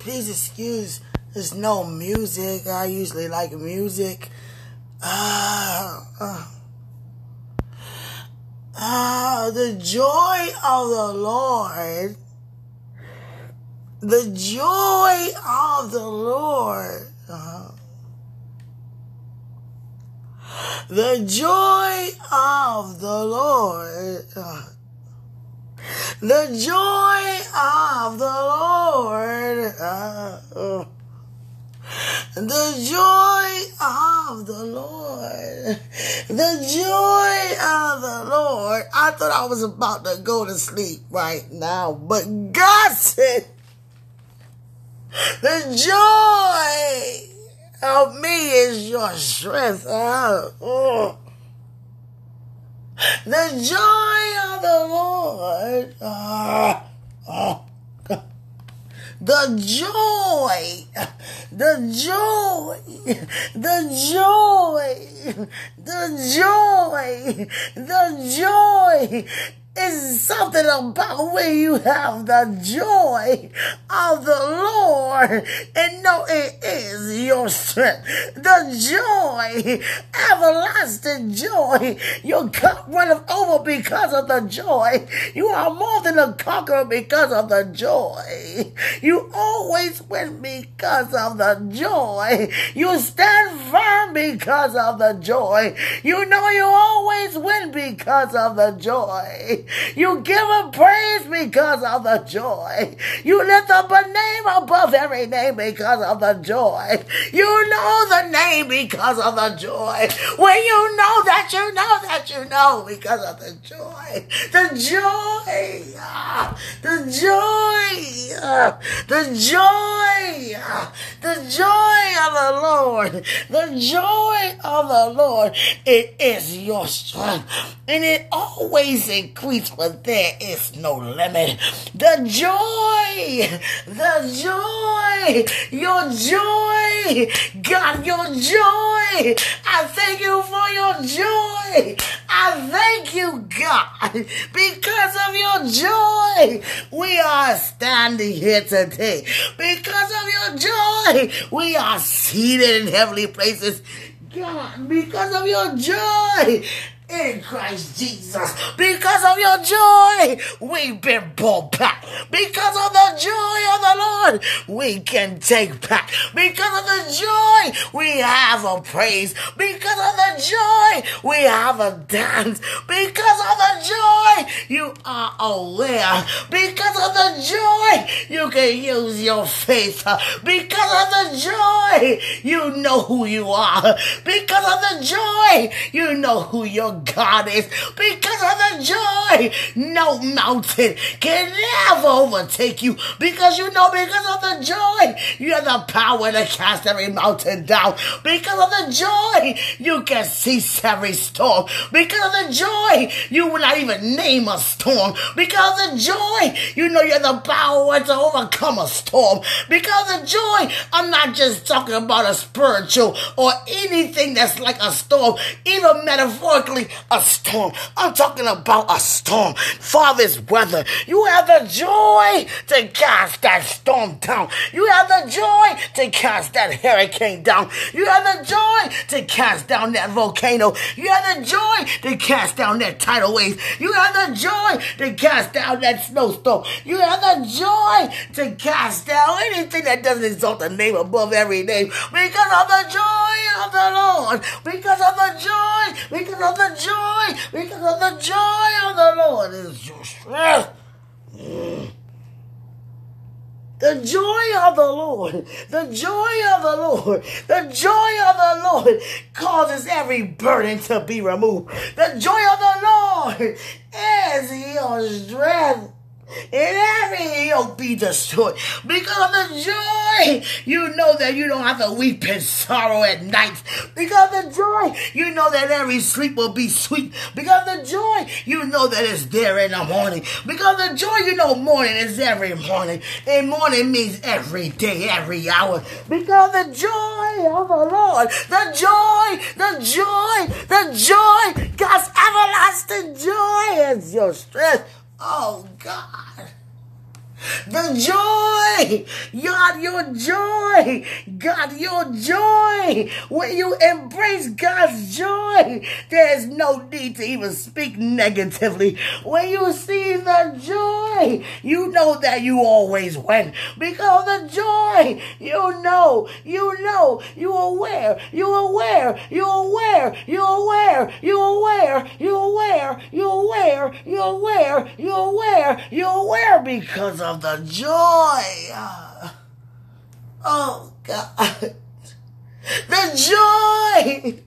please excuse there's no music. I usually like music. Ah, uh, uh, uh, the joy of the Lord. The joy of the Lord. Uh, the joy of the Lord. Uh, the joy of the Lord. Uh, uh, the joy of the Lord. The joy of the Lord. I thought I was about to go to sleep right now, but God said, the joy of me is your strength. Uh, oh. The joy of the Lord. Uh, oh. The joy, the joy, the joy, the joy, the joy is something about when you have the joy of the Lord and know it is your strength. The joy, everlasting joy. Your cup runneth over because of the joy. You are more than a conqueror because of the joy. You always win because of the joy. You stand firm because of the joy. You know you always win because of the joy. You give him praise because of the joy. You lift up a name above every name because of the joy. You know the name because of the joy. When you know that you know that you know because of the joy. The joy. Ah, the joy. Ah, the joy. Ah, the joy of the Lord. The joy of the Lord. It is your strength. And it always increases but there is no limit. The joy, the joy, your joy, God, your joy. I thank you for your joy. I thank you, God, because of your joy. We are standing here today. Because of your joy, we are seated in heavenly places. God, because of your joy, in Christ Jesus. Because of your joy, we've been brought back. Because of the joy of the Lord, we can take back. Because of the joy, we have a praise. Because of the joy, we have a dance. Because of the joy, you are aware. Because of the joy, you can use your faith. Because of the joy, you know who you are. Because of the joy, you know who you're God is. Because of the joy, no mountain can never overtake you. Because you know, because of the joy, you have the power to cast every mountain down. Because of the joy, you can cease every storm. Because of the joy, you will not even name a storm. Because of the joy, you know you have the power to overcome a storm. Because of the joy, I'm not just talking about a spiritual or anything that's like a storm, even metaphorically, a storm. I'm talking about a storm. Father's weather. You have the joy to cast that storm down. You have the joy to cast that hurricane down. You have the joy to cast down that volcano. You have the joy to cast down that tidal wave. You have the joy to cast down that snowstorm. You have the joy to cast down anything that doesn't exalt the name above every name because of the joy of the Lord. Because of the joy. Because of the joy because of the joy of the Lord is your strength. The joy of the Lord, the joy of the Lord, the joy of the Lord causes every burden to be removed. The joy of the Lord is your strength and every yoke be destroyed. Because of the joy, you know that you don't have to weep in sorrow at night. Because of the joy, you know that every sleep will be sweet. Because of the joy, you know that it's there in the morning. Because of the joy, you know morning is every morning. And morning means every day, every hour. Because the joy of the Lord, the joy, the joy, the joy, God's everlasting joy is your strength. Oh God. The joy, God, your joy, God, your joy. When you embrace God's joy, there's no need to even speak negatively. When you see the joy, you know that you always win. Because the joy, you know, you know, you aware, you aware, you aware, you are aware, you are aware, you are aware, you are aware, you are aware, you are aware, you are aware, you are aware, you are aware because of the joy. Oh God. The joy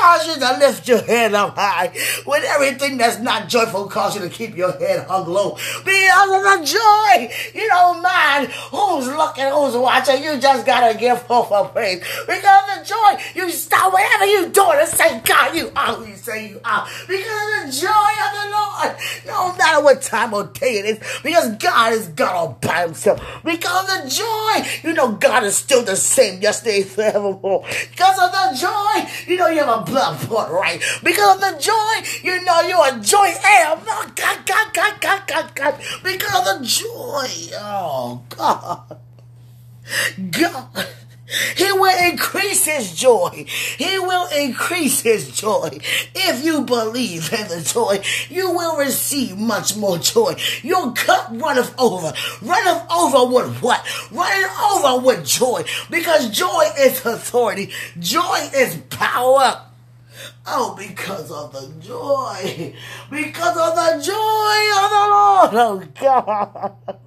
cause you to lift your head up high when everything that's not joyful cause you to keep your head hung low. Because of the joy you don't mind who's looking who's watching you just gotta give hope a praise. Because of the joy you stop whatever you're doing and say God you are who you say you are. Because of the joy of the Lord no matter what time or day it is because God is God all by himself. Because of the joy you know God is still the same yesterday forevermore. Because of the joy you know you have a port right. Because of the joy, you know you're a joy am. Oh, God, God, God, God, God, God. Because of the joy. Oh, God. God. He will increase his joy. He will increase his joy. If you believe in the joy, you will receive much more joy. Your cup runneth over. Runneth over with what? Runneth over with joy. Because joy is authority. Joy is power. Oh, because of the joy. Because of the joy of the Lord. Oh, God.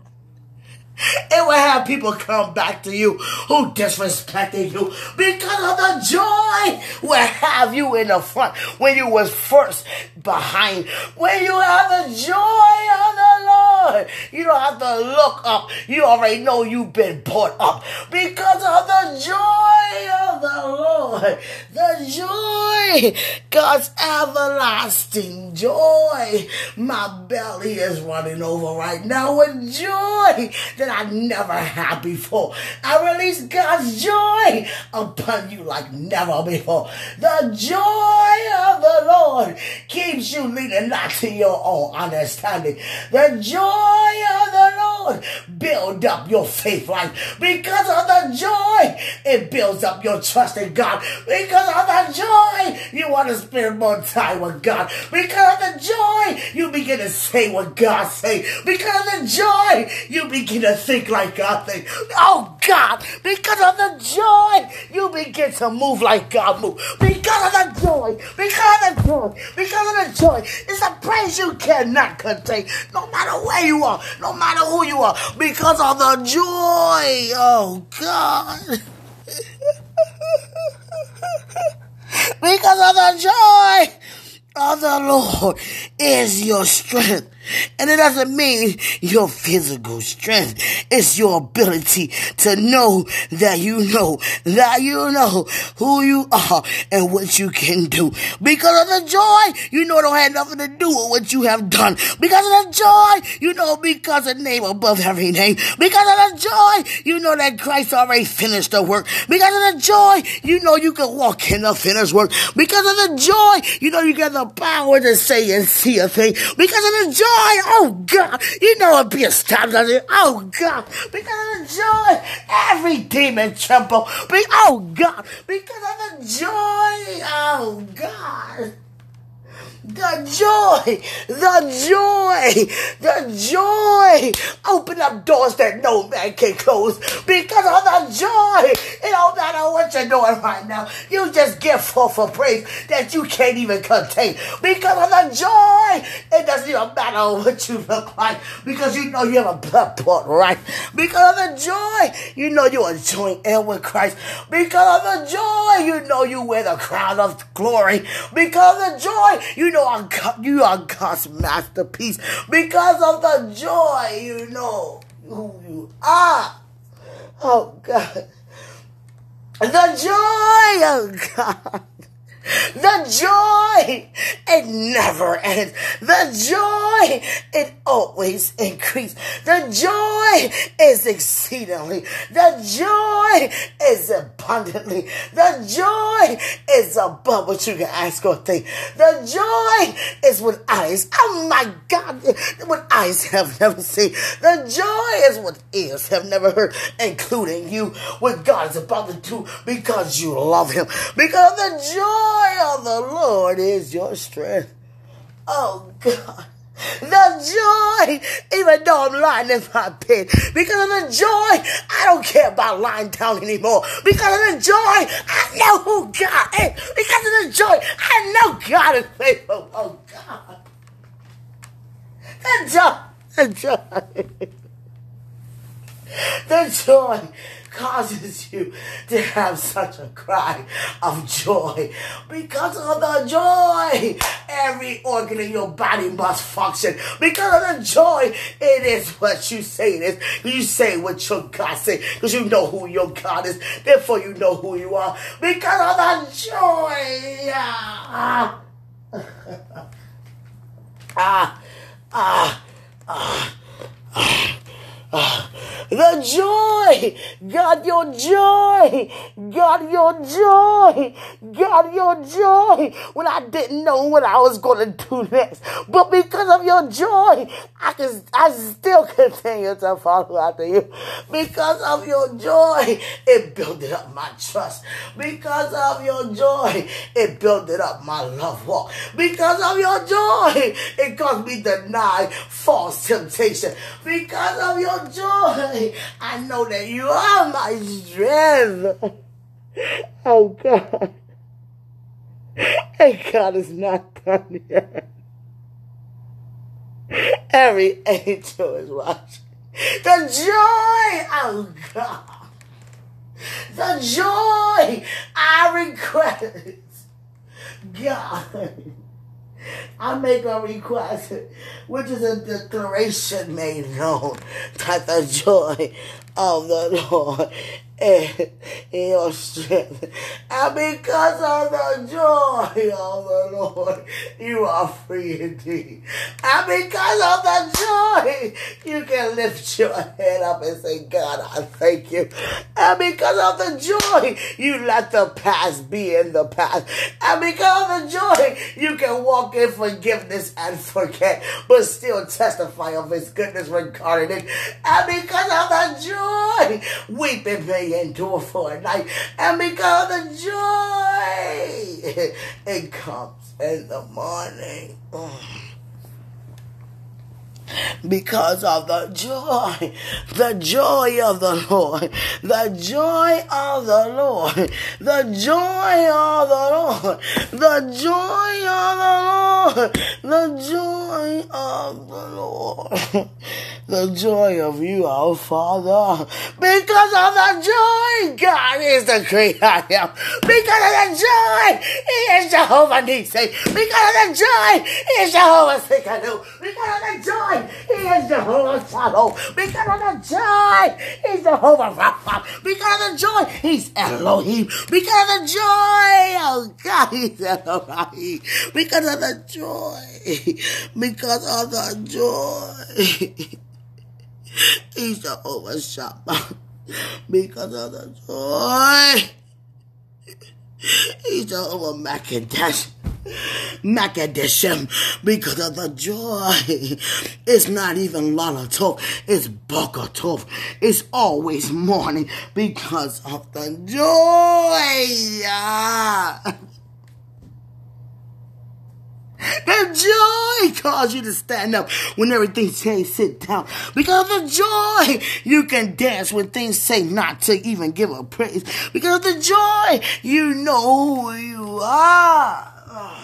It will have people come back to you who disrespected you because of the joy will have you in the front when you was first behind. When you have the joy of the Lord, you don't have to look up. You already know you've been brought up because of the joy of the Lord. The joy, God's everlasting joy. My belly is running over right now with joy that I never had before. I release God's joy upon you like never before. The joy of the Lord keeps you leading not to your own understanding. The joy of the Lord build up your faith life. Because of the joy, it builds up your trust in God. Because of the joy, you want to spend more time with God. Because of the joy, you begin to say what God say. Because of the joy, you begin to think like God thinks. Oh God, because of the joy, you begin to move like God move. Because of the joy, because of the joy, because of the joy, it's a praise you cannot contain. No matter where you are, no matter who you are, because of the joy. Oh God. because of the joy of the Lord is your strength. And it doesn't mean your physical strength. It's your ability to know that you know that you know who you are and what you can do. Because of the joy, you know don't have nothing to do with what you have done. Because of the joy, you know because the name above every name. Because of the joy, you know that Christ already finished the work. Because of the joy, you know you can walk in the finished work. Because of the joy, you know you got the power to say and see a thing. Because of the joy, Oh God, you know it be established. Oh God, because of the joy, every demon tremble. Be, oh God, because of the joy. Oh God. The joy, the joy, the joy. Open up doors that no man can close because of the joy. It don't matter what you're doing right now. You just give forth a praise that you can't even contain because of the joy. It doesn't even matter what you look like because you know you have a blood port, right? Because of the joy, you know you are joint in with Christ. Because of the joy, you know you wear the crown of glory. Because of the joy, you know you are God's masterpiece. Because of the joy, you know who you are. Oh God. The joy of God. The joy, it never ends. The joy, it always increases. The joy is exceedingly. The joy is abundantly. The joy is above what you can ask or think. The joy is with eyes. Oh my God, what eyes have never seen. The joy is what ears have never heard, including you, what God is about to do because you love Him. Because the joy of the Lord is your strength. Oh God. The joy, even though I'm lying in my bed, because of the joy, I don't care about lying down anymore. Because of the joy, I know who God is. Because of the joy, I know God is faithful. Oh God. The joy, the joy, the joy causes you to have such a cry of joy. Because of the joy, every organ in your body must function. Because of the joy, it is what you say it is. You say what your God say because you know who your God is. Therefore, you know who you are. Because of the joy. Ah, ah, ah, ah. ah. The joy, God, your joy, God, your joy, God, your joy. When I didn't know what I was going to do next, but because of your joy, I can, I still continue to follow after you. Because of your joy, it built up my trust. Because of your joy, it built up my love walk. Because of your joy, it caused me to deny false temptation. Because of your joy. I know that you are my strength. Oh God. And God is not done yet. Every angel is watching. The joy, oh God. The joy I request. God. I make a request, which is a declaration made known that the joy of the Lord and your strength. And because of the joy of the Lord, you are free indeed. And because of the joy, you can lift your head up and say, God, I thank you. And because of the joy, you let the past be in the past. And because of the joy, you can walk in forgiveness and forget, but still testify of his goodness regarding it. And because of the joy, weeping may endure for a night. And because the joy, it comes in the morning. Mm because of the joy, the joy of the Lord, the joy of the Lord, the joy of the Lord, the joy of the Lord, the joy of the Lord, the joy of you, our Father, because of the joy, is the great I am, because of the joy, is Jehovah Nissi, because of the joy, is Jehovah Tsidkenu, because of the joy, is Jehovah Shalom. Because of the joy, he's Jehovah Rapha. Because of the joy, he's Elohim. Because of the joy, oh God, he's Elohim. Because of the joy, because of the joy, he's Jehovah Shammah. Because of the joy, he's Jehovah Makedesh. Makadeshem because of the joy. It's not even Lalatov, it's Bokatov. It's always morning because of the joy. The joy caused you to stand up when everything says sit down. Because of the joy, you can dance when things say not to even give a praise. Because of the joy, you know who you are.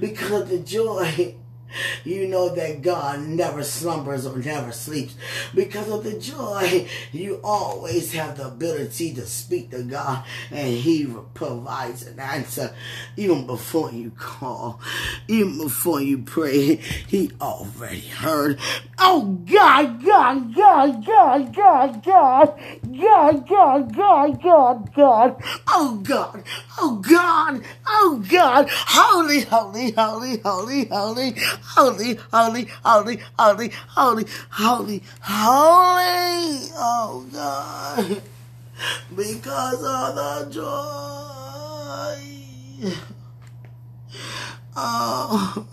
Because the joy, You know that God never slumbers or never sleeps. Because of the joy, you always have the ability to speak to God and He provides an answer even before you call, even before you pray. He already heard. Oh God, God, God, God, God, God, God, God, God, God, God. Oh God, oh God, oh God. Holy, holy, holy, holy, holy holy, holy, holy, holy, holy, holy, holy. Oh God. Because of the joy. Oh.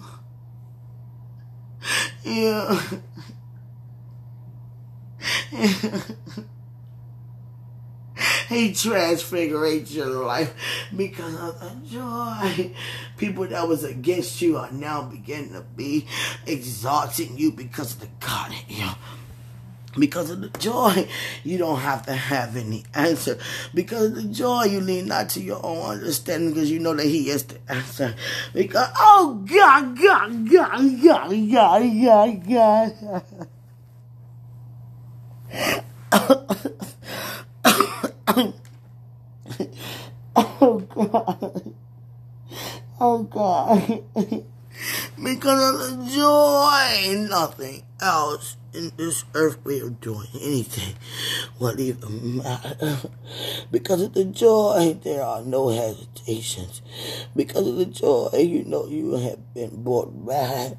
Yeah. He transfigurates your life because of the joy. People that was against you are now beginning to be exalting you because of the God in you because of the joy, you don't have to have any answer. Because of the joy, you lean not to your own understanding because you know that He is the answer. Because, oh God, God, God, God, God, God, God. oh God. Oh God. because of the joy, nothing else in this earth way of doing anything will even matter. Because of the joy, there are no hesitations. Because of the joy, you know you have been brought back.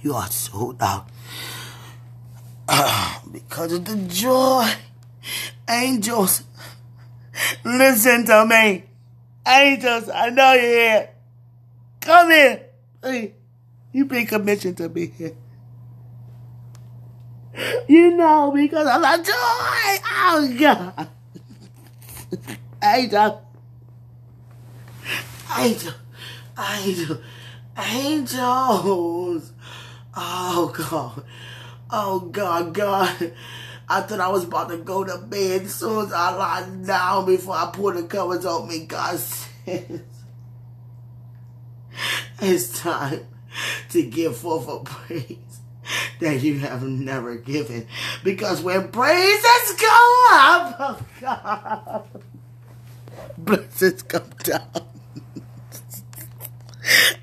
You are sold out. because of the joy, angels, listen to me. Angels, I know you're here. Come here. Hey, you've been commissioned to be here. You know, because of the joy. Oh, God. Angel. Angel. Angel. Angels. Oh, God. Oh, God, God. I thought I was about to go to bed as soon as I lie down before I pull the covers on me. God says, it's time to give forth a praise that you have never given. Because when praises go up, oh God, blessings come down.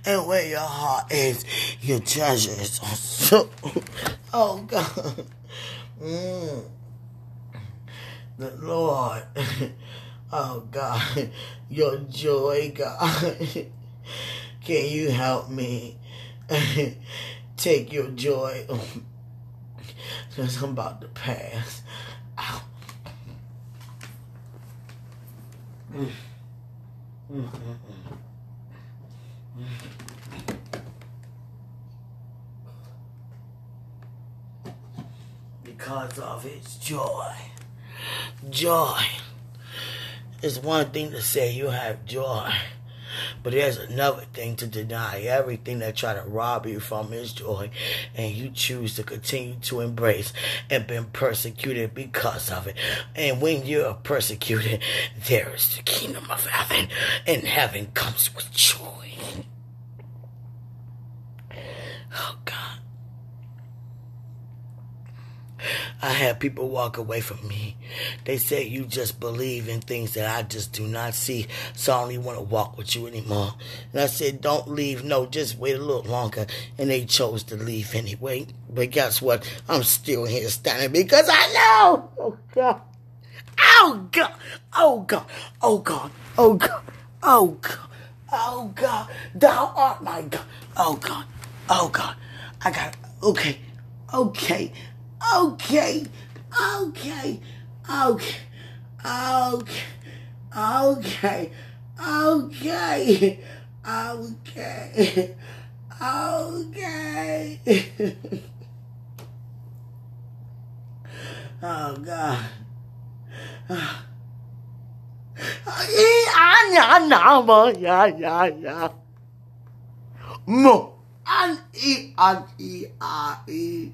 and where your heart is, your treasure is also. Oh God. Mm. The Lord. Oh God. Your joy, God. Can you help me? Take your joy. Because I'm about to pass. Mm. Mm, mm, because of his joy. Joy. It's one thing to say you have joy. But there's another thing to deny everything that try to rob you from his joy and you choose to continue to embrace and been persecuted because of it. And when you're persecuted, there is the kingdom of heaven and heaven comes with joy. Oh God. I had people walk away from me. They said you just believe in things that I just do not see, so I don't even want to walk with you anymore. And I said, don't leave. No, just wait a little longer. And they chose to leave anyway. But guess what? I'm still here standing because I know. Oh God. Oh God. Oh God. Oh God. Oh God. Oh God. Oh God. Thou art my God. Oh God. Oh God. I got okay. Okay. Okay, okay, okay, okay, okay, okay, okay, oh God. I know, no, yeah, yeah, yeah. Mo, an, e, an, e, a, e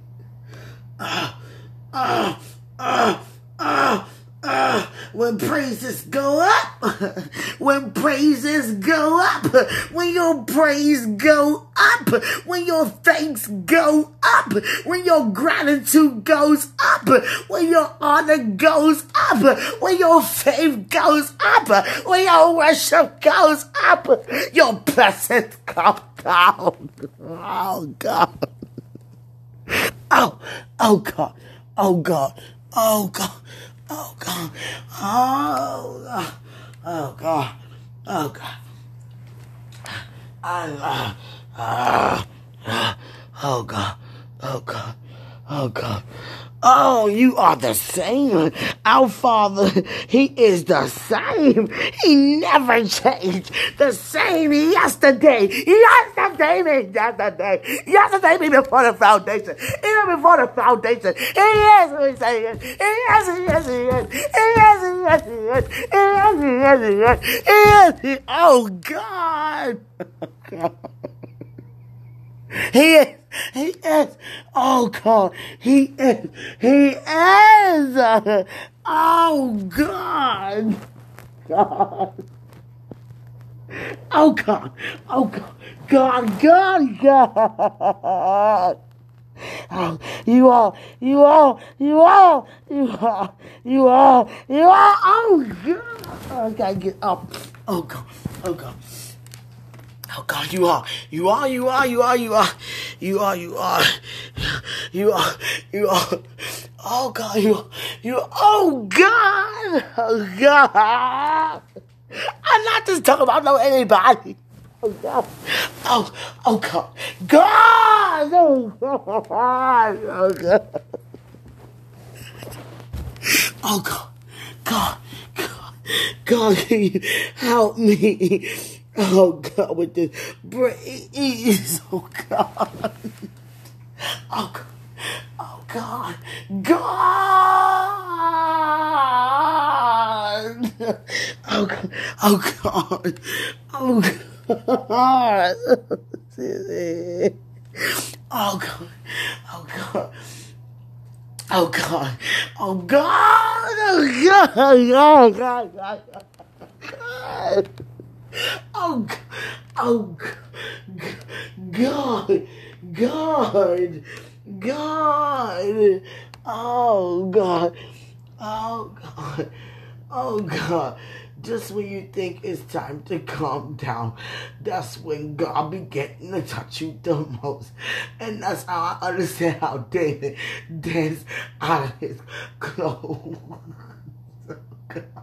when praises go up, when praises go up, when your praise go up, when your thanks go up, when your gratitude goes up, when your honor goes up, when your faith goes up, when your worship goes up, your blessings come down. Oh God. Oh, oh God. Oh God. Oh God. Oh God. Oh God. Oh God. Oh God. Uh, uh, uh, oh God. Oh God. Oh God. Oh, you are the same. Our Father, He is the same. He never changed. The same yesterday. Yesterday, yesterday. Yesterday before the foundation. Even before the foundation. He is who He says. He is, He is, He is. He is, He is, He is. He is, He is, He is. He is. Oh, God. He is. He is. Oh God. He is. He is. Oh God. God. Oh God. Oh God. God. God. God. Oh, you are, you are, you are, you are, you are, you are. Oh God. I gotta get up. Oh God. Oh God. Oh God, you are, you are, you are, you are, you are, you are, you are, you are, you are. Oh God, you, are, you, are, oh God, oh God. I'm not just talking about no anybody. Oh God, oh, oh God, God, oh God, oh God, oh God, God, God, God, help me? Oh God, with this breeze. oh God, oh God, oh God, God, oh God, oh God, oh God, oh God, oh God, oh God. Oh God! Oh God! Oh God! Oh God! Oh God! Oh God. Oh, oh, God, God, God, oh, God, oh, God, oh, God. Just when you think it's time to calm down, that's when God be getting to touch you the most. And that's how I understand how David danced out of his clothes.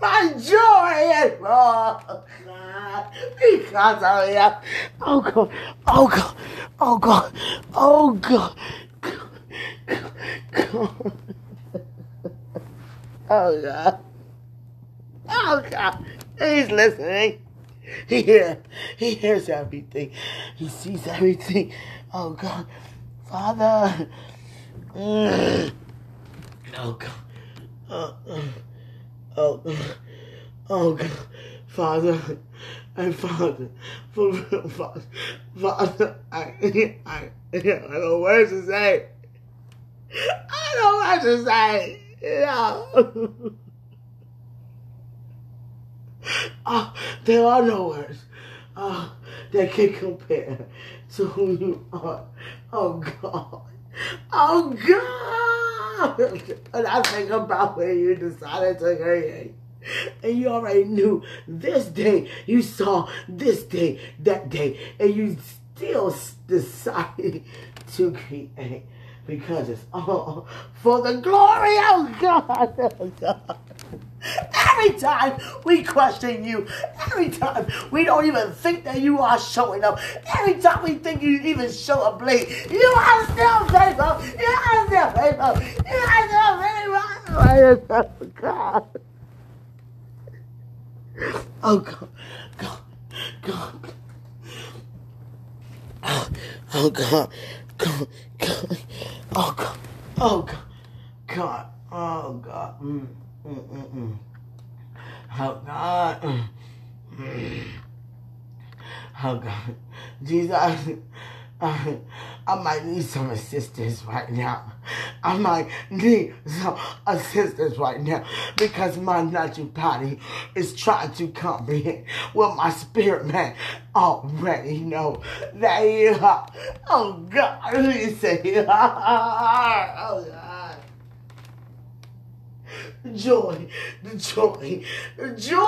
My joy is full because of you. Oh God, oh God, oh God, oh God. Oh God. Oh God. He's listening. He hears, he hears everything. He sees everything. Oh God. Father. Oh God. Oh, uh. Oh, oh God, Father, and Father, for real, Father, Father, I, I, I don't know what to say. I don't know what to say. Know. oh, there are no words. Oh, that can compare to who you are. Oh God. Oh God! And I think about when you decided to create. And you already knew this day, you saw this day, that day, and you still decided to create because it's all for the glory of God. Every time we question you, every time we don't even think that you are showing up, every time we think you even show up late, you are still faithful. You are still faithful. You are still faithful. Oh God. Oh God. God. God. Oh, oh God. God. God. Oh God. Oh God. God. Oh God. Mm. Mm-mm-mm. Oh God. Mm. Oh God. Jesus. uh, I might need some assistance right now. I might need some assistance right now because my natural body is trying to comprehend what my spirit man already know that oh, you are. Oh God, he say, oh God. Joy, the joy, the joy,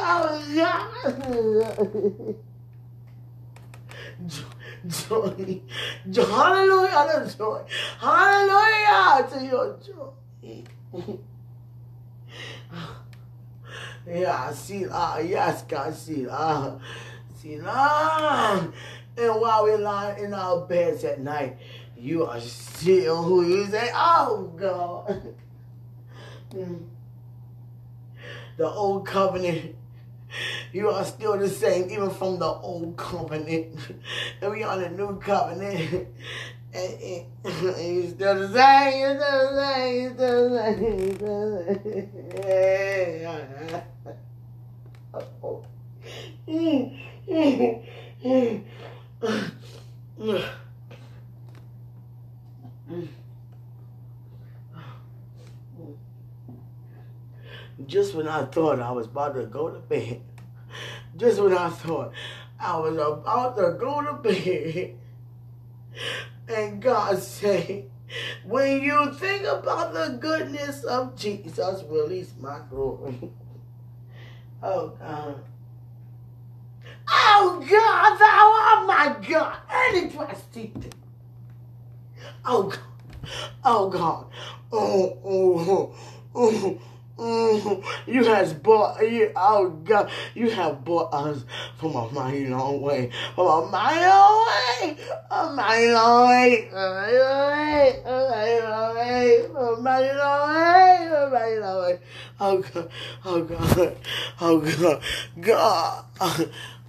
oh God. joy, joy, hallelujah, the joy, hallelujah to your joy. yeah, see, ah, yes, God, see, ah, see, ah. And while we're lying in our beds at night, you are still who you say, oh God. the old covenant you are still the same, even from the old covenant. and we on the new covenant. And, and, and you're still the same, you're still the same, you're still the same, you're still the same. Just when I thought I was about to go to bed, just when I thought I was about to go to bed, and God said, when you think about the goodness of Jesus, release my glory. Oh God. Oh God, thou art my God. Any prostitute. Oh God. Oh God. Oh, oh, oh, oh. Mm, you has bought you oh God, you have bought us from a mighty long way, from a mighty long a mighty long way, a mighty long way, a mighty long way, a mighty long way, Oh God, oh God, oh God, God,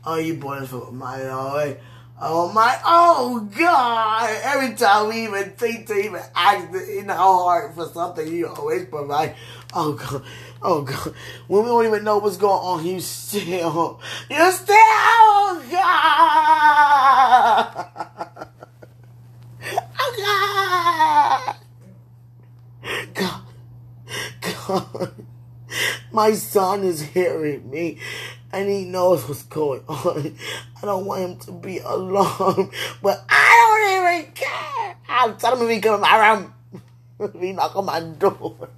oh you bought us from a mighty long way. Oh my, oh God! Every time we even think to even ask in our heart for something, you always provide. Oh God, oh God. When we don't even know what's going on, you still, you still, oh God! Oh God! God, God. My son is hearing me and he knows what's going on. I don't want him to be alone, but I don't even care. I'm telling him to come in my room. he knock on my door.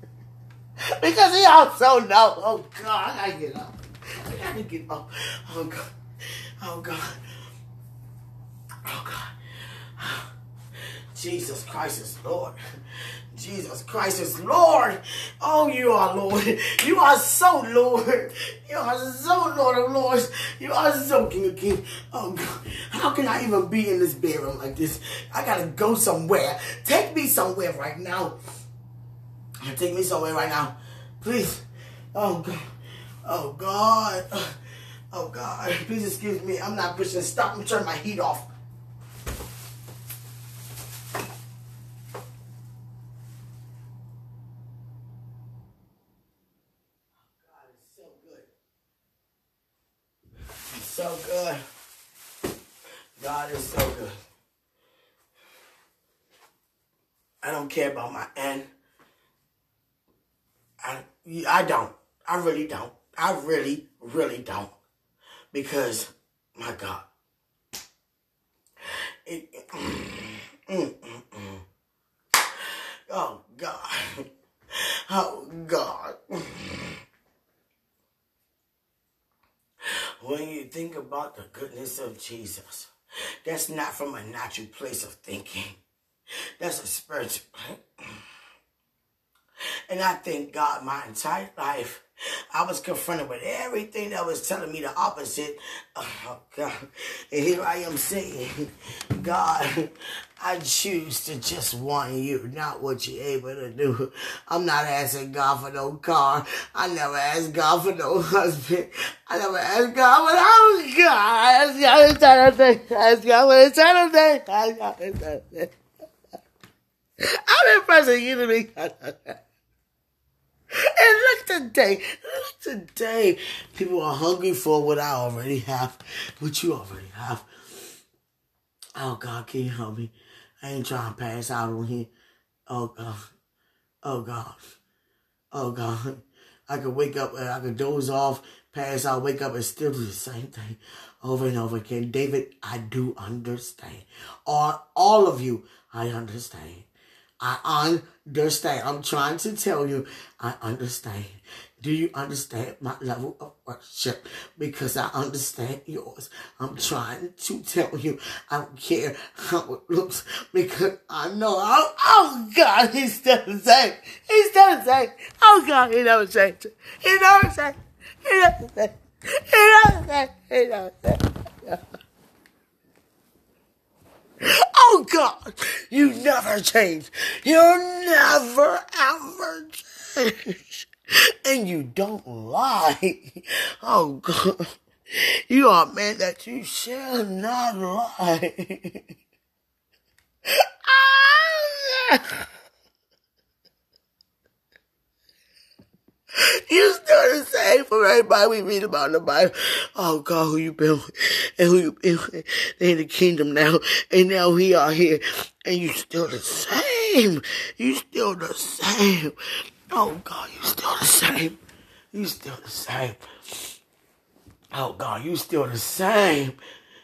because he also knows, oh God, I gotta get up. I gotta get up. Oh God. Oh God. Oh God. Jesus Christ is Lord. Jesus Christ is Lord. Oh, you are Lord. You are so Lord. You are so Lord of Lords. You are so King of Kings. Oh, God. How can I even be in this bedroom like this? I gotta go somewhere. Take me somewhere right now. Take me somewhere right now. Please. Oh, God. Oh, God. Oh, God. Please excuse me. I'm not pushing. Stop and turn my heat off. so good. God is so good. I don't care about my end. I, I don't. I really don't. I really, really don't. Because, my God. It, mm, mm, mm, oh, God. Oh, God. when you think about the goodness of Jesus, that's not from a natural place of thinking. That's a spiritual. And I thank God my entire life I was confronted with everything that was telling me the opposite. Oh, God. And here I am saying, God, I choose to just want you, not what you're able to do. I'm not asking God for no car. I never asked God for no husband. I never asked God for no God. I asked God for eternal thing. I asked God for eternal thing. I asked God for eternal thing. I'm impressing you to me. And look today, look today. People are hungry for what I already have, what you already have. Oh God, can you help me? I ain't trying to pass out on here. Oh God. Oh God. Oh God. I could wake up, I could doze off, pass out, wake up, and still do the same thing over and over again. David, I do understand. All, all of you, I understand. I understand. I'm trying to tell you, I understand. Do you understand my level of worship? Because I understand yours. I'm trying to tell you, I don't care how it looks, because I know, oh, oh God, he's still the same. He's still the same. Oh God, he never changed. He never changed. He never changed. He never changed. He never changed. Oh God, never change. You never ever change. And you don't lie. Oh God. You are a man that you shall not lie. Ah, You still the same for everybody we read about in the Bible. Oh God, who you been with and who you been with. In the kingdom now. And now we are here. And you still the same. You still the same. Oh God, you still the same. You still the same. Oh God, you still the same.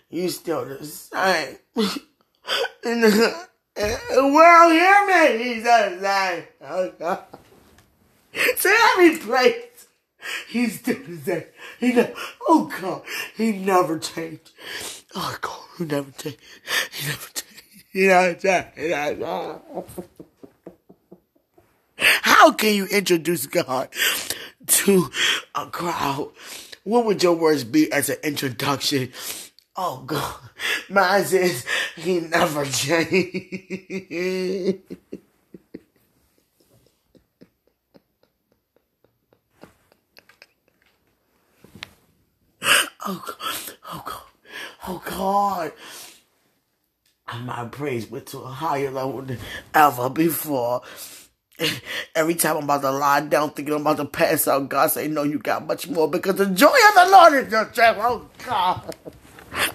You still the same. and the, world hear me. He's the same. Oh God. So every place, he's the same. He never, oh God, he never changed. Oh God, he never changed. He never changed. He never changed. He never changed. How can you introduce God to a crowd? What would your words be as an introduction? Oh God, mine says he never changed. Oh God, oh God, oh God. And my praise went to a higher level than ever before. Every time I'm about to lie down thinking I'm about to pass out, God say, no, you got much more because the joy of the Lord is your strength. Oh God.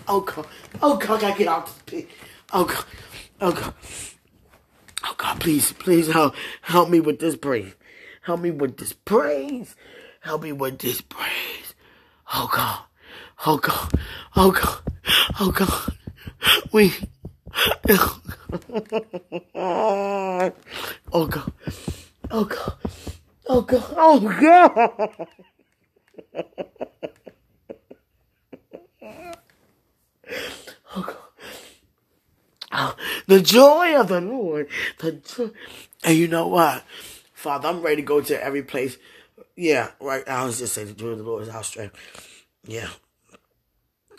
Oh God. Oh God, I gotta get out this pit. Oh God. Oh God. Oh God, please, please help help me with this praise. Help me with this praise. Help me with this praise. Oh God. Oh God. Oh God. Oh God. We. Oh God. Oh God. Oh God. Oh God. Oh God. Oh the joy of the Lord. The joy. And you know what? Father, I'm ready to go to every place. Yeah, right. I was just saying the joy of the Lord is our strength. Yeah.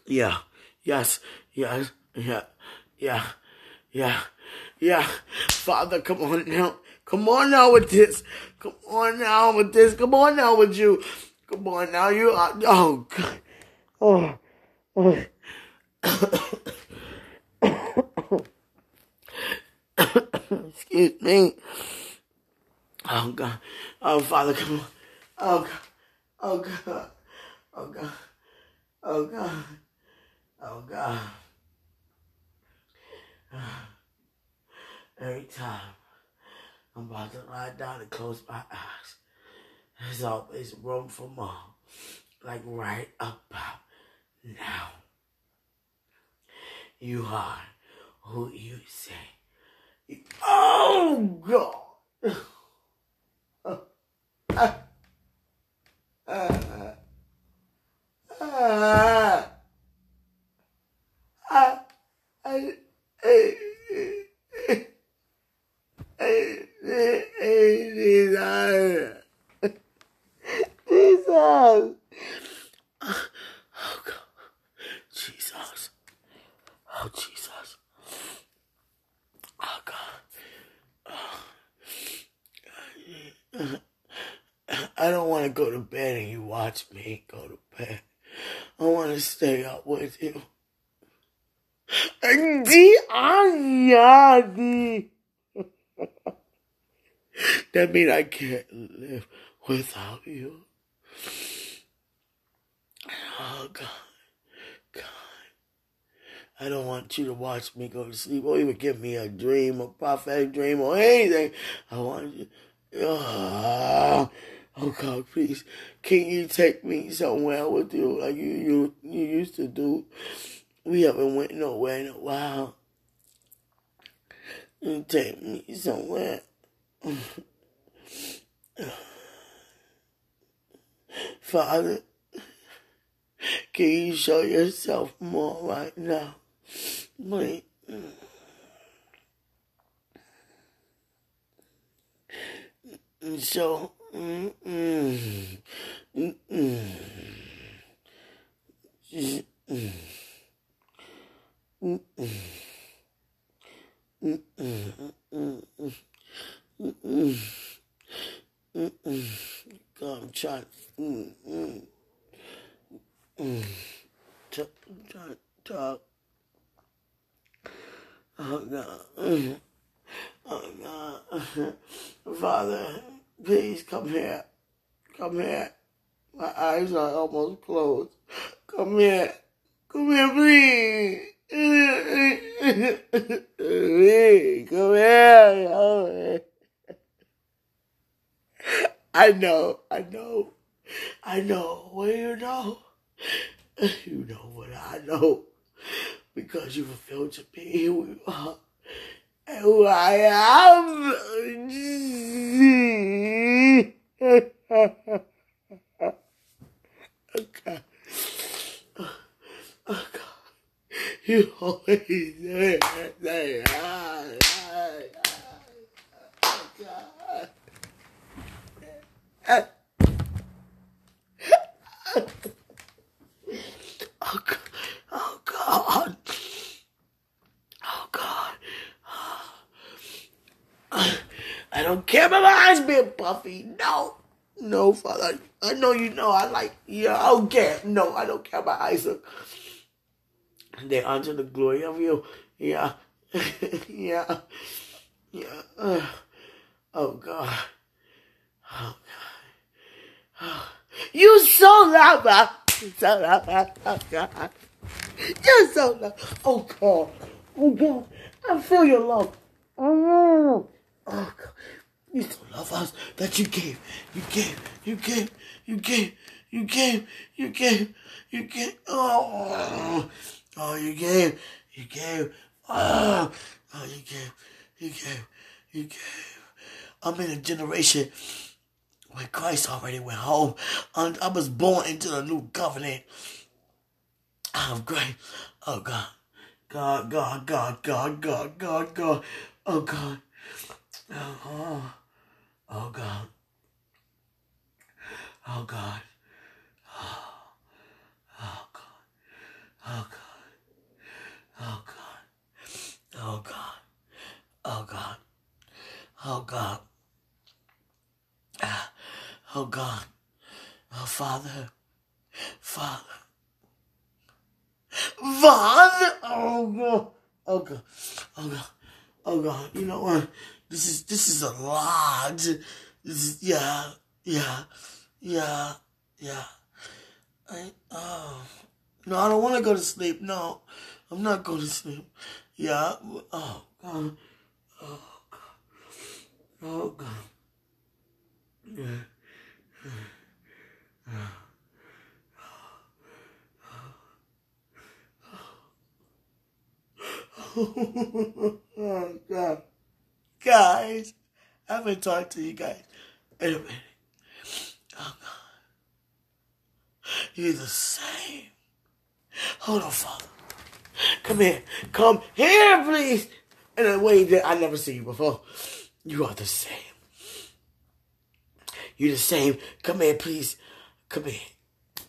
Yeah. Yes. Yes. Yeah. Yeah. Yeah. Yeah. Father, come on now. Come on now with this. Come on now with this. Come on now with you. Come on now. You are. Oh, God. Oh. oh. Excuse me. Oh, God. Oh, Father, come on. Oh, God. Oh, God. Oh, God. Oh, God. Oh God. Every time I'm about to lie down and close my eyes, there's always room for more. Like right about now. You are who you say. You, oh God. Uh, uh, I, I, I, Jesus. Jesus. Oh, God. Jesus. Oh, Jesus. Oh, God. Oh. I don't want to go to bed and you watch me go to bed. I want to stay up with you. Ayadi. That means I can't live without you. Oh God, God, I don't want you to watch me go to sleep or even give me a dream, a prophetic dream or anything. I want you. Oh, oh God, please, can you take me somewhere with you like you you you used to do? We haven't went nowhere in a while. You take me somewhere. Father, can you show yourself more right now? Please. So, mm, mm, mm, Mm-mm. Mm-mm. God, I'm trying. Mm-mm. Mm-mm. Oh, God. Oh, God. Father, please come here. Come here. My eyes are almost closed. Come here. Come here, please. Come here. I know, I know, I know. Do you know? You know what I know. Because you revealed to me who you are and who I am. okay. Oh God. You always say, God. Oh God. Oh God. I don't care about my eyes being puffy. No. No, Father. I know you know I like, yeah, I don't care. No, I don't care about eyes. They unto the glory of you. Yeah. yeah. Yeah. Oh God. Oh God. Oh. You so loud, You so oh God. You're so loud. Oh God. Oh God. I feel your love. Oh, oh God. You so love us that you gave. You gave. You gave. You gave. You gave. You gave. You gave. Oh. Oh, you gave. You gave. Oh. Oh, you gave. You gave. You gave. I'm in a generation when Christ already went home. I was born into the new covenant. I'm great. Oh God. God, God, God, God, God, God, God. Oh God. Oh, oh, oh God. Oh God. Oh, oh God. Oh God. Oh God. Oh God. Oh God. Oh God. Oh God. Oh Father. Father. Father. Oh God. Oh God. Oh God. Oh God. You know what? This is this is a lot. This is yeah. Yeah. Yeah. Yeah. I oh no, I don't want to go to sleep. No, I'm not going to sleep. Yeah. Oh God. Oh. Oh God. Oh God, guys, I haven't talked to you guys in a minute. Oh God, you're the same. Hold on, Father. Come here, come here, please. In a way that I never seen you before. You are the same. You're the same. Come here, please. Come here.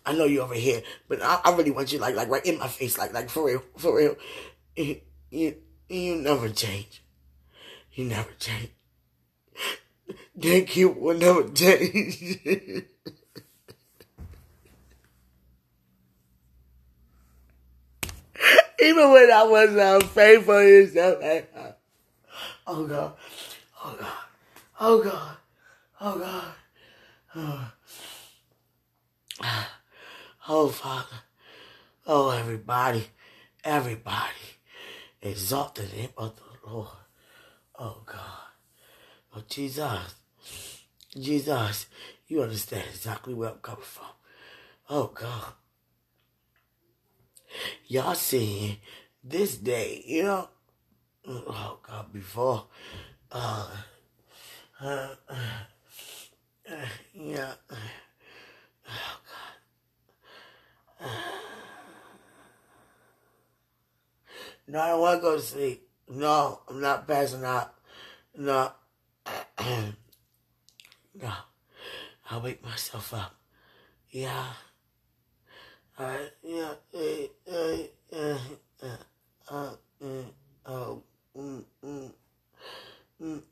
I know you're over here, but I, I really want you like like right in my face, like like for real, for real. You, you, you never change. You never change. Thank you will never change. Even when I was unfaithful, you still Oh God. Oh God. Oh God. Oh God. Oh. oh, Father. Oh, everybody. Everybody exalt the name of the Lord. Oh God. Oh Jesus. Jesus. You understand exactly where I'm coming from. Oh God. Y'all seeing this day, you know? Oh God, before uh, uh, uh, yeah. Oh God. No, I don't want to go to sleep. No, I'm not passing out. No. no. I'll wake myself up. Yeah. Uh, yeah. Uh, uh, uh, uh, uh. Uh, mm, mm, mm. I'm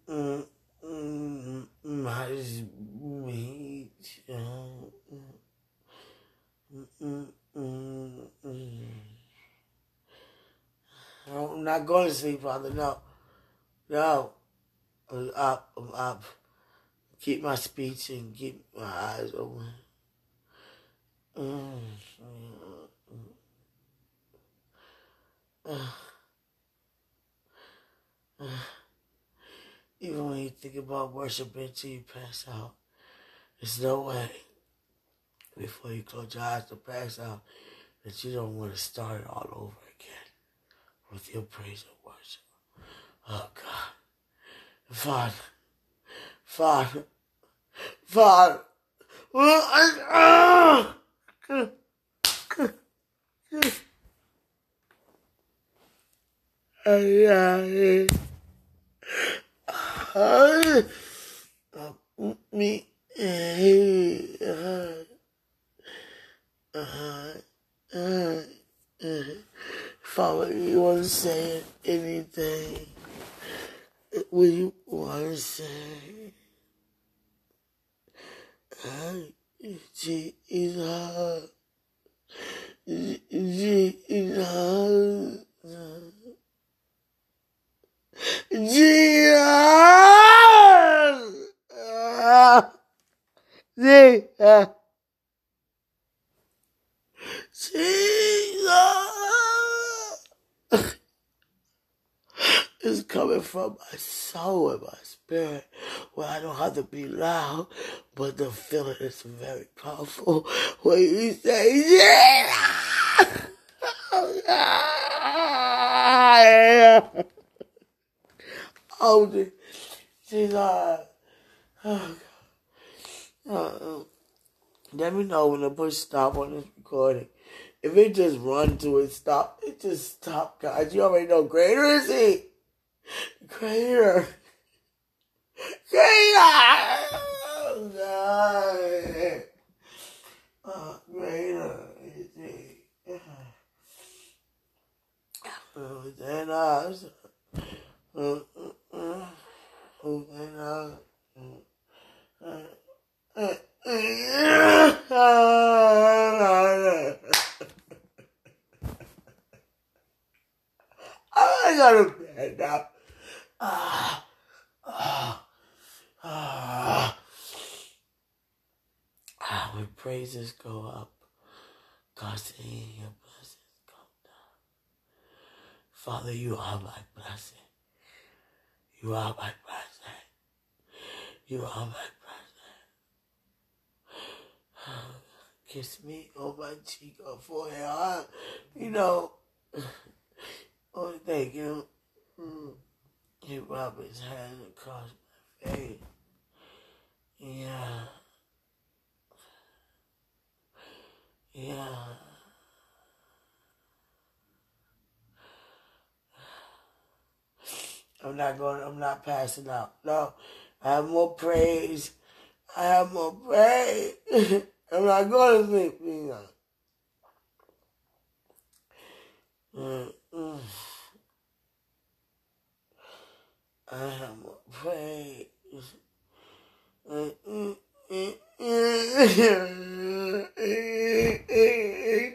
not going to sleep, Father. No. No. I'm up. I'm up. Keep my speech and keep my eyes open. Mm. Even when you think about worship until you pass out, there's no way before you close your eyes to pass out that you don't want to start it all over again with your praise and worship. Oh God. Father, Father, Father. Me, uh, uh, uh, Father, you want to say anything? What you want to say? Jesus. Jesus. Jesus. Jesus. Jesus! is coming from my soul and my spirit where I don't have to be loud, but the feeling is very powerful when you say, oh, she's like, oh, uh, uh, let me know when to push stop on this recording. If it just run to it stop, it just stop, guys. You already know greater is he Greater. Greater. God. Oh, greater is he. Us. Who than us. I gotta bed now. Ah, ah, ah. When praises go up, God seeing your blessings come down. Father, you are my blessing. You are my blessing. You are my blessing. Kiss me on my cheek or forehead. You know, oh, thank you. He rubbed his hand across my face. Yeah. Yeah. I'm not going, I'm not passing out. No. I have more praise. I have more praise. I'm not going to sleep, you know. Mm-mm. I am afraid.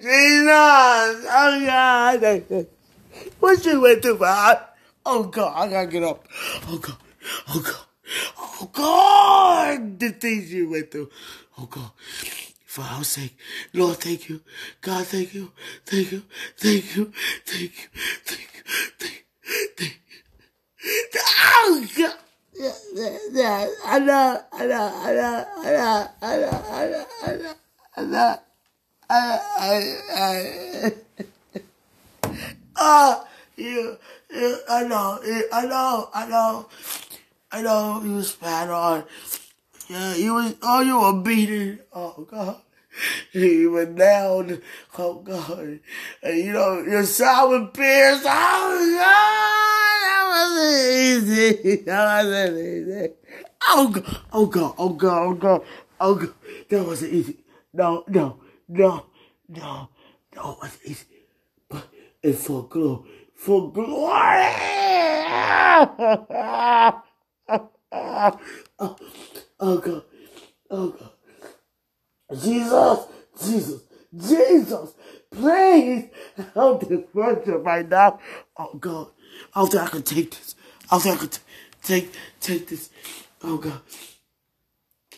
Jesus! Oh God! What you went through, man? Oh God, I gotta get up. Oh God, oh God, oh God! The things you went through. Oh God. for our sake. Lord, thank you. God, thank you. Thank you. Thank you. Thank you. Thank you. Thank you. Thank you. Oh, God. Yeah, yeah, yeah. I know, I know, I know, I know, I know, I know, I know, I know. I, I, I, ah, you, you, Eh, I know, eh, I know, I know, I know you spat on. Yeah, you was, oh, you were beaten. Oh, God. You were down. Oh, God. And, you know, your sour pierced. Oh, God. That wasn't easy. That wasn't easy. Oh, God. Oh, God. Oh, God. Oh, God. Oh, God. That wasn't easy. No, no, no, no. No, wasn't easy. But it's for glory. For glory. oh, God. Oh God. Jesus, Jesus, Jesus, please help this person right now. Oh God. I don't think I can take this. I don't think I can t- take take this. Oh God.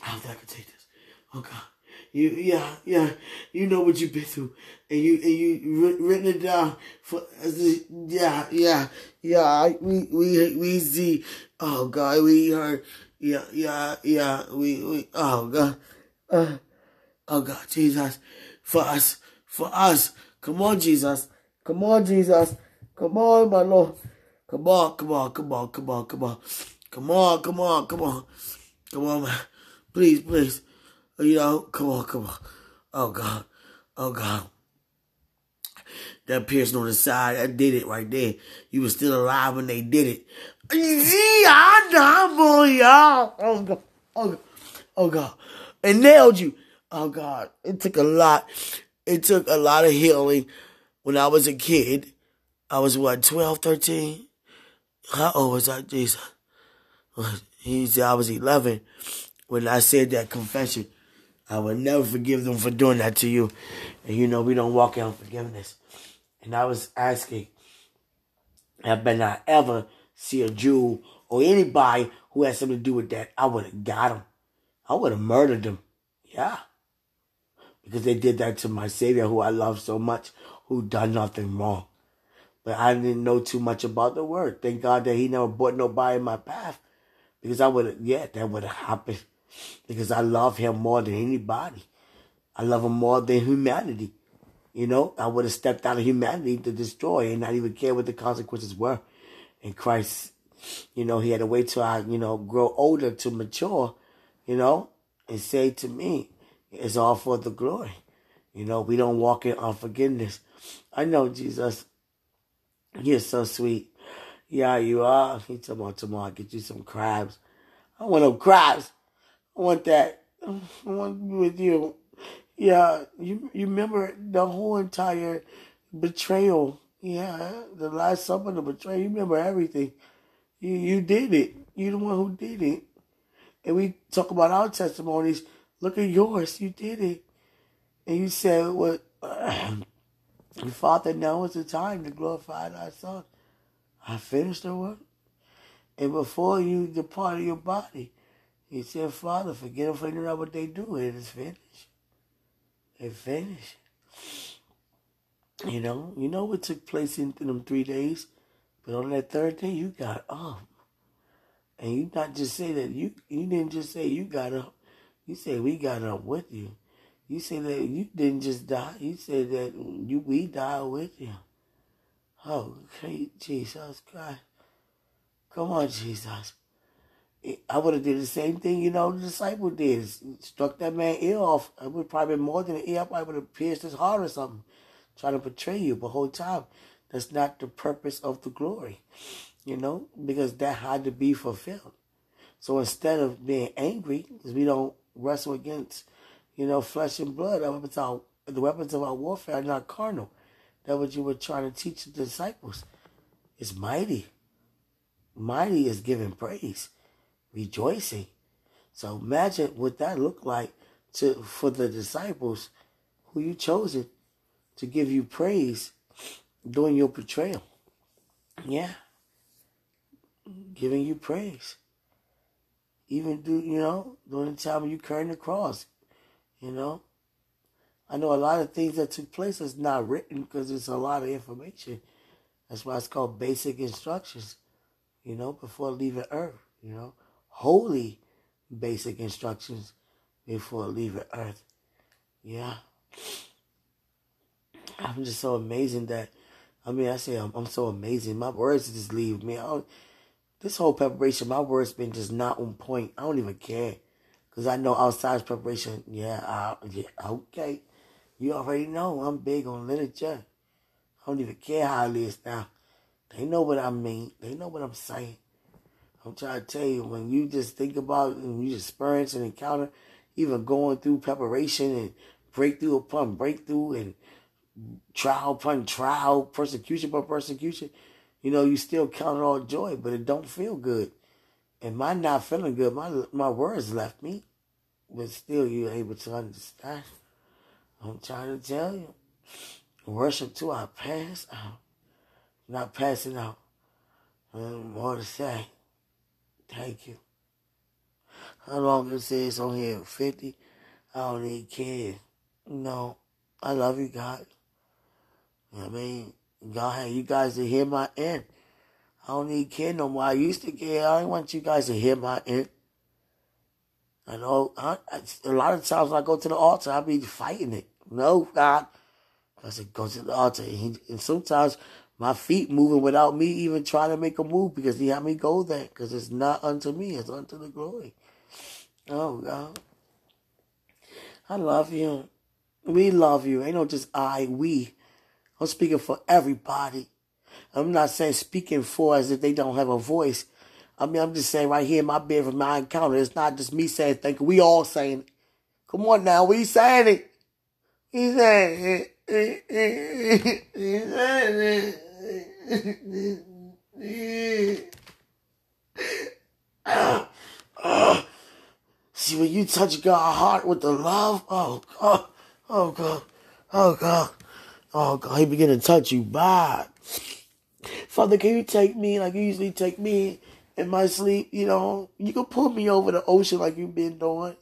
I don't think I can take this. Oh God. You yeah yeah you know what you've been through. And you and you written it down for yeah yeah yeah we we we see oh God we heard yeah yeah yeah we we oh God uh, oh God Jesus for us for us. Come on Jesus. Come on Jesus. Come on my Lord. Come on come on come on come on come on. Come on come on come on. Come on man. Please please Oh, you know, come on, come on. Oh God. Oh God. That piercing on the side, I did it right there. You were still alive when they did it. Yeah, I boy, y'all. Oh God. Oh God. Oh God. It nailed you. Oh God. It took a lot. It took a lot of healing. When I was a kid, I was what, 12, 13? How old was I? Jesus. He said I was 11 when I said that confession. I will never forgive them for doing that to you. And you know, we don't walk in forgiveness. And I was asking, I better not ever see a Jew or anybody who has something to do with that. I would have got them. I would have murdered them. Yeah. Because they did that to my Savior, who I love so much, who done nothing wrong. But I didn't know too much about the word. Thank God that He never brought nobody in my path. Because I would have, yeah, that would have happened because I love him more than anybody. I love him more than humanity. You know, I would have stepped out of humanity to destroy and not even care what the consequences were. And Christ, you know, he had to wait till I, you know, grow older to mature, you know, and say to me, it's all for the glory. You know, we don't walk in unforgiveness. I know Jesus, you're so sweet. Yeah, you are. He told me oh, tomorrow I'll get you some crabs. I want no crabs. Want that. I want to be with you. Yeah, you you remember the whole entire betrayal. Yeah, the last supper, the betrayal. You remember everything. You you did it. You the one who did it. And we talk about our testimonies. Look at yours. You did it. And you said, "What, well, Father? Now is the time to glorify Thy Son. I finished the work, and before you departed your body." He said, Father, forgive them for not what they do. It is finished. It finished. You know, you know what took place in, them three days, but on that third day you got up. And you not just say that you you didn't just say you got up. You said we got up with you. You said that you didn't just die. You said that you we died with you. Oh, great Jesus Christ. Come on, Jesus. I would have did the same thing, you know, the disciple did. Struck that man ear off. It would probably more than an ear. I probably would have pierced his heart or something, trying to betray you. But whole time, that's not the purpose of the glory, you know, because that had to be fulfilled. So instead of being angry, because we don't wrestle against, you know, flesh and blood, the weapons, our, the weapons of our warfare are not carnal. That's what you were trying to teach the disciples. It's mighty. Mighty is giving praise rejoicing. So imagine what that looked like to for the disciples who you chosen to give you praise during your betrayal. Yeah. Giving you praise. Even do you know, during the time you carrying the cross, you know, I know a lot of things that took place is not written because it's a lot of information. That's why it's called basic instructions, you know, before leaving Earth, you know, holy basic instructions before leaving Earth. Yeah. I'm just so amazing that, I mean, I say I'm, I'm so amazing. My words just leave me. This whole preparation, my words been just not on point. I don't even care. Because I know outside preparation, yeah, I, yeah, okay. You already know I'm big on literature. I don't even care how it is now. They know what I mean. They know what I'm saying. I'm trying to tell you, when you just think about and you experience an encounter, even going through preparation and breakthrough upon breakthrough and trial upon trial, persecution upon persecution, you know, you still count it all joy, but it don't feel good. And my not feeling good, my my words left me, but still you're able to understand. I'm trying to tell you, worship to our past out, not passing out. Um, more to say. Thank you. How long it says on here? 50? I don't even care. No, I love you, God. I mean, God, you guys to hear my end. I don't need care no more. I used to care. I don't want you guys to hear my end. I know I, I, a lot of times when I go to the altar, I be fighting it. No, God. I said, go to the altar. And, he, and, sometimes my feet moving without me even trying to make a move because he had me go there. Because it's not unto me, it's unto the glory. Oh, God. I love you. We love you. Ain't no just I, we. I'm speaking for everybody. I'm not saying speaking for as if they don't have a voice. I mean, I'm just saying right here in my bed from my encounter, it's not just me saying thank you. We all saying it. Come on now, we saying it. He saying it. He saying it. See, when you touch God's heart with the love, oh God, oh God, oh God. Oh God, he begin to touch you bad. Father, can you take me like you usually take me in my sleep? You know, you can pull me over the ocean like you've been doing.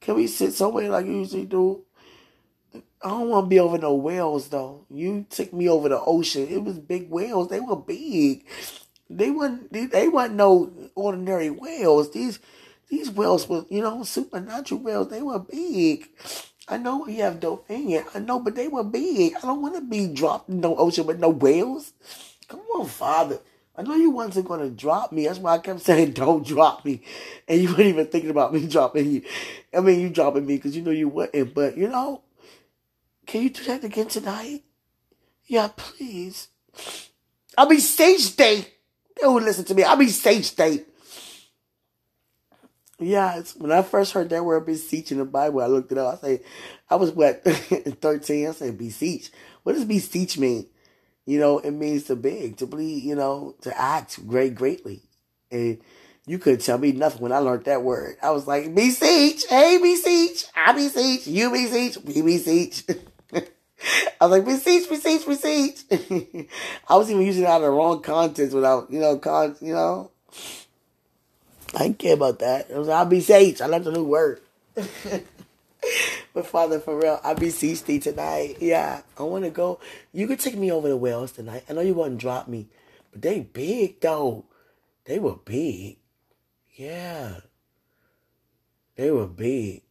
Can we sit somewhere like you usually do? I don't want to be over no whales though. You took me over the ocean. It was big whales. They were big. They weren't. They, they weren't no ordinary whales. These these whales were, you know, supernatural whales. They were big. I know you have dominion. I know, but they were big. I don't want to be dropped in no ocean with no whales. Come on, Father. I know you wasn't going to drop me. That's why I kept saying, don't drop me. And you weren't even thinking about me dropping you. I mean, you dropping me because you know you wouldn't. But, you know, can you do that again tonight? Yeah, please. I'll be stage day. They will listen to me. I'll be stage day. Yeah, when I first heard that word beseech in the Bible, I looked it up. I say, I was what, 13? I said, beseech. What does beseech mean? You know, it means to beg, to bleed, you know, to act great, greatly. And you couldn't tell me nothing when I learned that word. I was like, beseech, hey, beseech, I beseech, you beseech, we beseech. I was like, beseech, beseech, beseech. I was even using it out of the wrong context without, you know, con, you know. I didn't care about that. It was I beseech. I learned a new word. but Father, for real, I beseech thee tonight. Yeah, I want to go. You could take me over the wells tonight. I know you wouldn't drop me, but they big though. They were big. Yeah. They were big.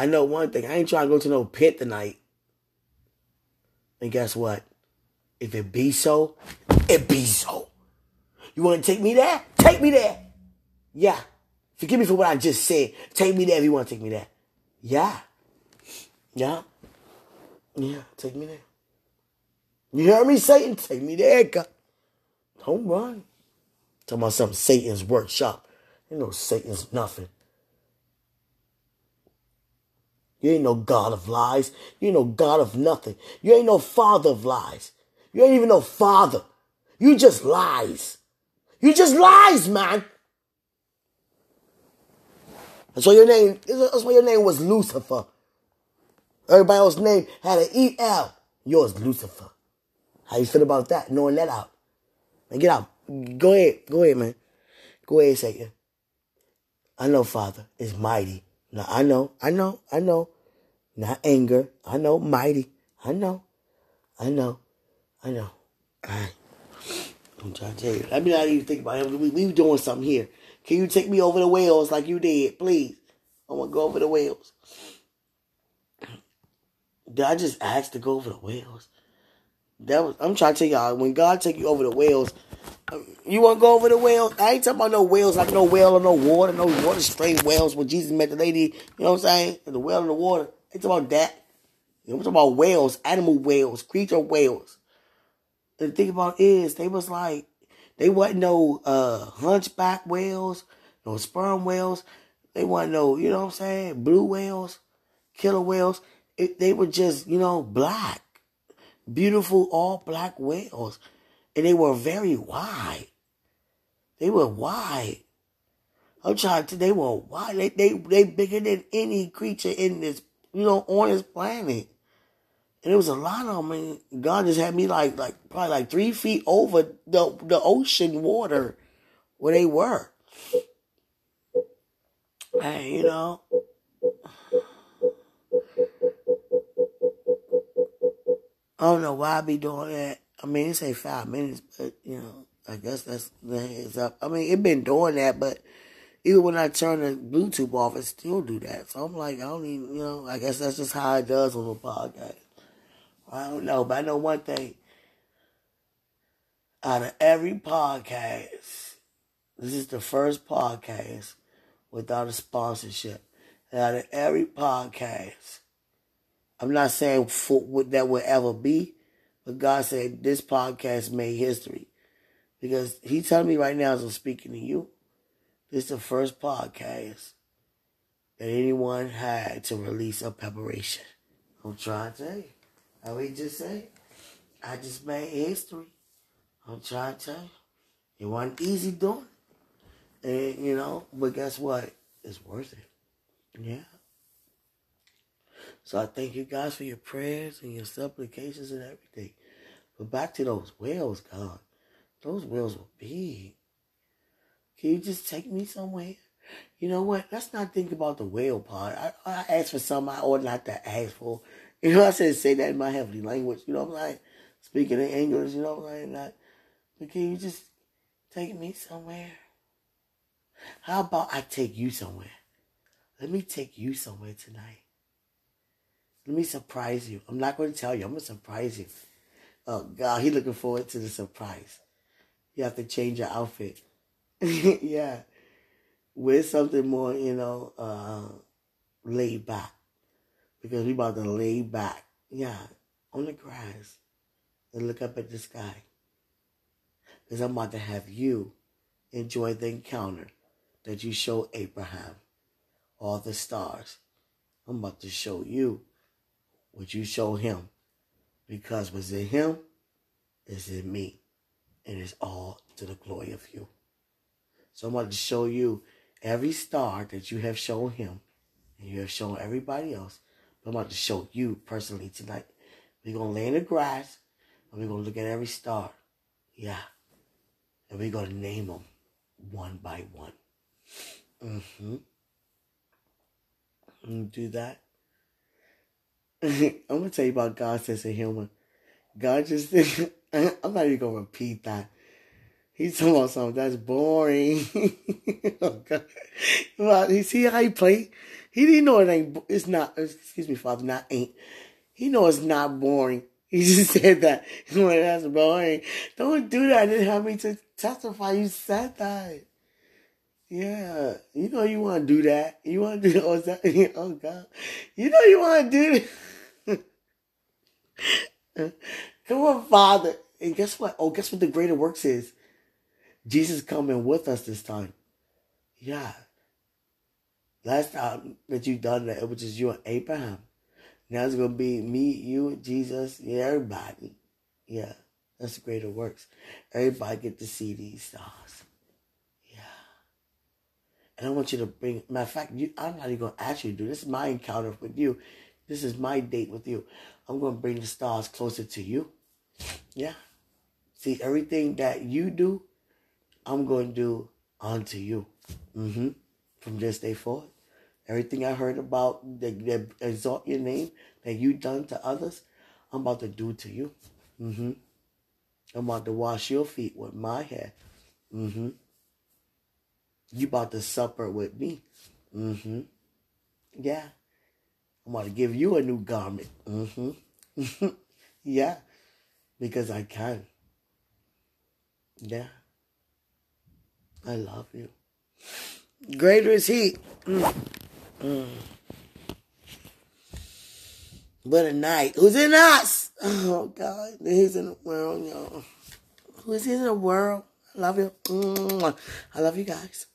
I know one thing. I ain't trying to go to no pit tonight. And guess what? If it be so, it be so. You want to take me there? Take me there. Yeah. Forgive me for what I just said. Take me there if you want to take me there. Yeah. Yeah. Yeah. Take me there. You hear me, Satan? Take me there, God. Don't run. Talking about something Satan's workshop. You know Satan's nothing. You ain't no God of lies. You ain't no God of nothing. You ain't no father of lies. You ain't even no father. You just lies. You just lies, man. That's why your name. That's why your name was Lucifer. Everybody else's name had an E L. Yours Lucifer. How you feel about that? Knowing that out. Man, get out. Go ahead. Go ahead, man. Go ahead, Satan. I know, Father, is mighty. Now I know. I know. I know. not anger. I know, mighty. I know. I know. I know. I'm trying to tell you. Let me not even think about it. We, we doing something here. Can you take me over the whales like you did, please? I want to go over the whales. Did I just ask to go over the whales? That was. I'm trying to tell y'all. When God take you over the whales, you want to go over the whales? I ain't talking about no whales like no whale or no water, no water straight whales. When Jesus met the lady, you know what I'm saying? The whale in the water. I ain't talking about that. You know, I'm talking about whales, animal whales, creature whales. And the thing about is, they was like, they wasn't no uh, hunchback whales, no sperm whales. They wasn't no, you know what I'm saying, blue whales, killer whales. It, they were just, you know, black, beautiful, all black whales, and they were very wide. They were wide. I'm trying to. They were wide. They they they bigger than any creature in this, you know, on this planet. And it was a lot of them. And God just had me like like probably like three feet over the the ocean water where they were. Hey, you know. I don't know why I be doing that. I mean, it's say five minutes, but you know, I guess that's the heads up. I mean, it been doing that, but even when I turn the Bluetooth off, it still do that. So I'm like, I don't even, you know, I guess that's just how it does on the podcast. I don't know, but I know one thing. Out of every podcast, this is the first podcast without a sponsorship. And out of every podcast, I'm not saying for, that will ever be, but God said this podcast made history. Because He telling me right now as I'm speaking to you, this is the first podcast that anyone had to release a preparation. I'm trying to tell you. I we just say, I just made history. I'm trying to tell you. It wasn't easy doing And, you know, but guess what? It's worth it. Yeah. So I thank you guys for your prayers and your supplications and everything. But back to those whales, God. Those whales were big. Can you just take me somewhere? You know what? Let's not think about the whale part. I, I asked for something I ought not to ask for. You know, I said say that in my heavenly language. You know I'm like? Speaking in English, you know I'm like? but can you just take me somewhere? How about I take you somewhere? Let me take you somewhere tonight. Let me surprise you. I'm not going to tell you. I'm going to surprise you. Oh, God, he looking forward to the surprise. You have to change your outfit. yeah. Wear something more, you know, uh, laid back. Because we about to lay back. Yeah. On the grass. And look up at the sky. Because I'm about to have you enjoy the encounter that you showed Abraham. All the stars. I'm about to show you what you show him. Because what's in him is in me. And it's all to the glory of you. So I'm about to show you every star that you have shown him. And you have shown everybody else. But I'm about to show you personally tonight. We're going to lay in the grass. And we're going to look at every star. Yeah. And we're going to name them one by one. Mm-hmm. Do that. I'm gonna tell you about God's sense of humor. God just I'm not even gonna repeat that. He's talking about something that's boring. oh God. Well, you see how he play? He didn't know it ain't it's not excuse me, Father, not ain't. He know it's not boring. He just said that. Like, that's boring. Don't do that. Didn't have me to testify. You said that. Yeah, you know you want to do that. You want to do oh, that. Oh God, you know you want to do that. Come on, Father. And guess what? Oh, guess what the greater works is? Jesus coming with us this time. Yeah. Last time that you done that, it was just you and Abraham. Now it's gonna be me, you, Jesus, yeah, everybody. Yeah, that's the greater works. Everybody get to see these stars. And I want you to bring, matter of fact, you, I'm not even going to ask you to do this. is my encounter with you. This is my date with you. I'm going to bring the stars closer to you. Yeah. See, everything that you do, I'm going to do unto you. Mm-hmm. From this day forward. Everything I heard about that, that exalt your name that you done to others, I'm about to do to you. Mm-hmm. I'm about to wash your feet with my hair. Mm-hmm. You about to supper with me. Mm-hmm. Yeah. I'm about to give you a new garment. Mm-hmm. yeah. Because I can. Yeah. I love you. Greater is he. Mm. Mm. What a night. Who's in us? Oh God. He's in the world, y'all. Who's in the world? I love you. I love you guys.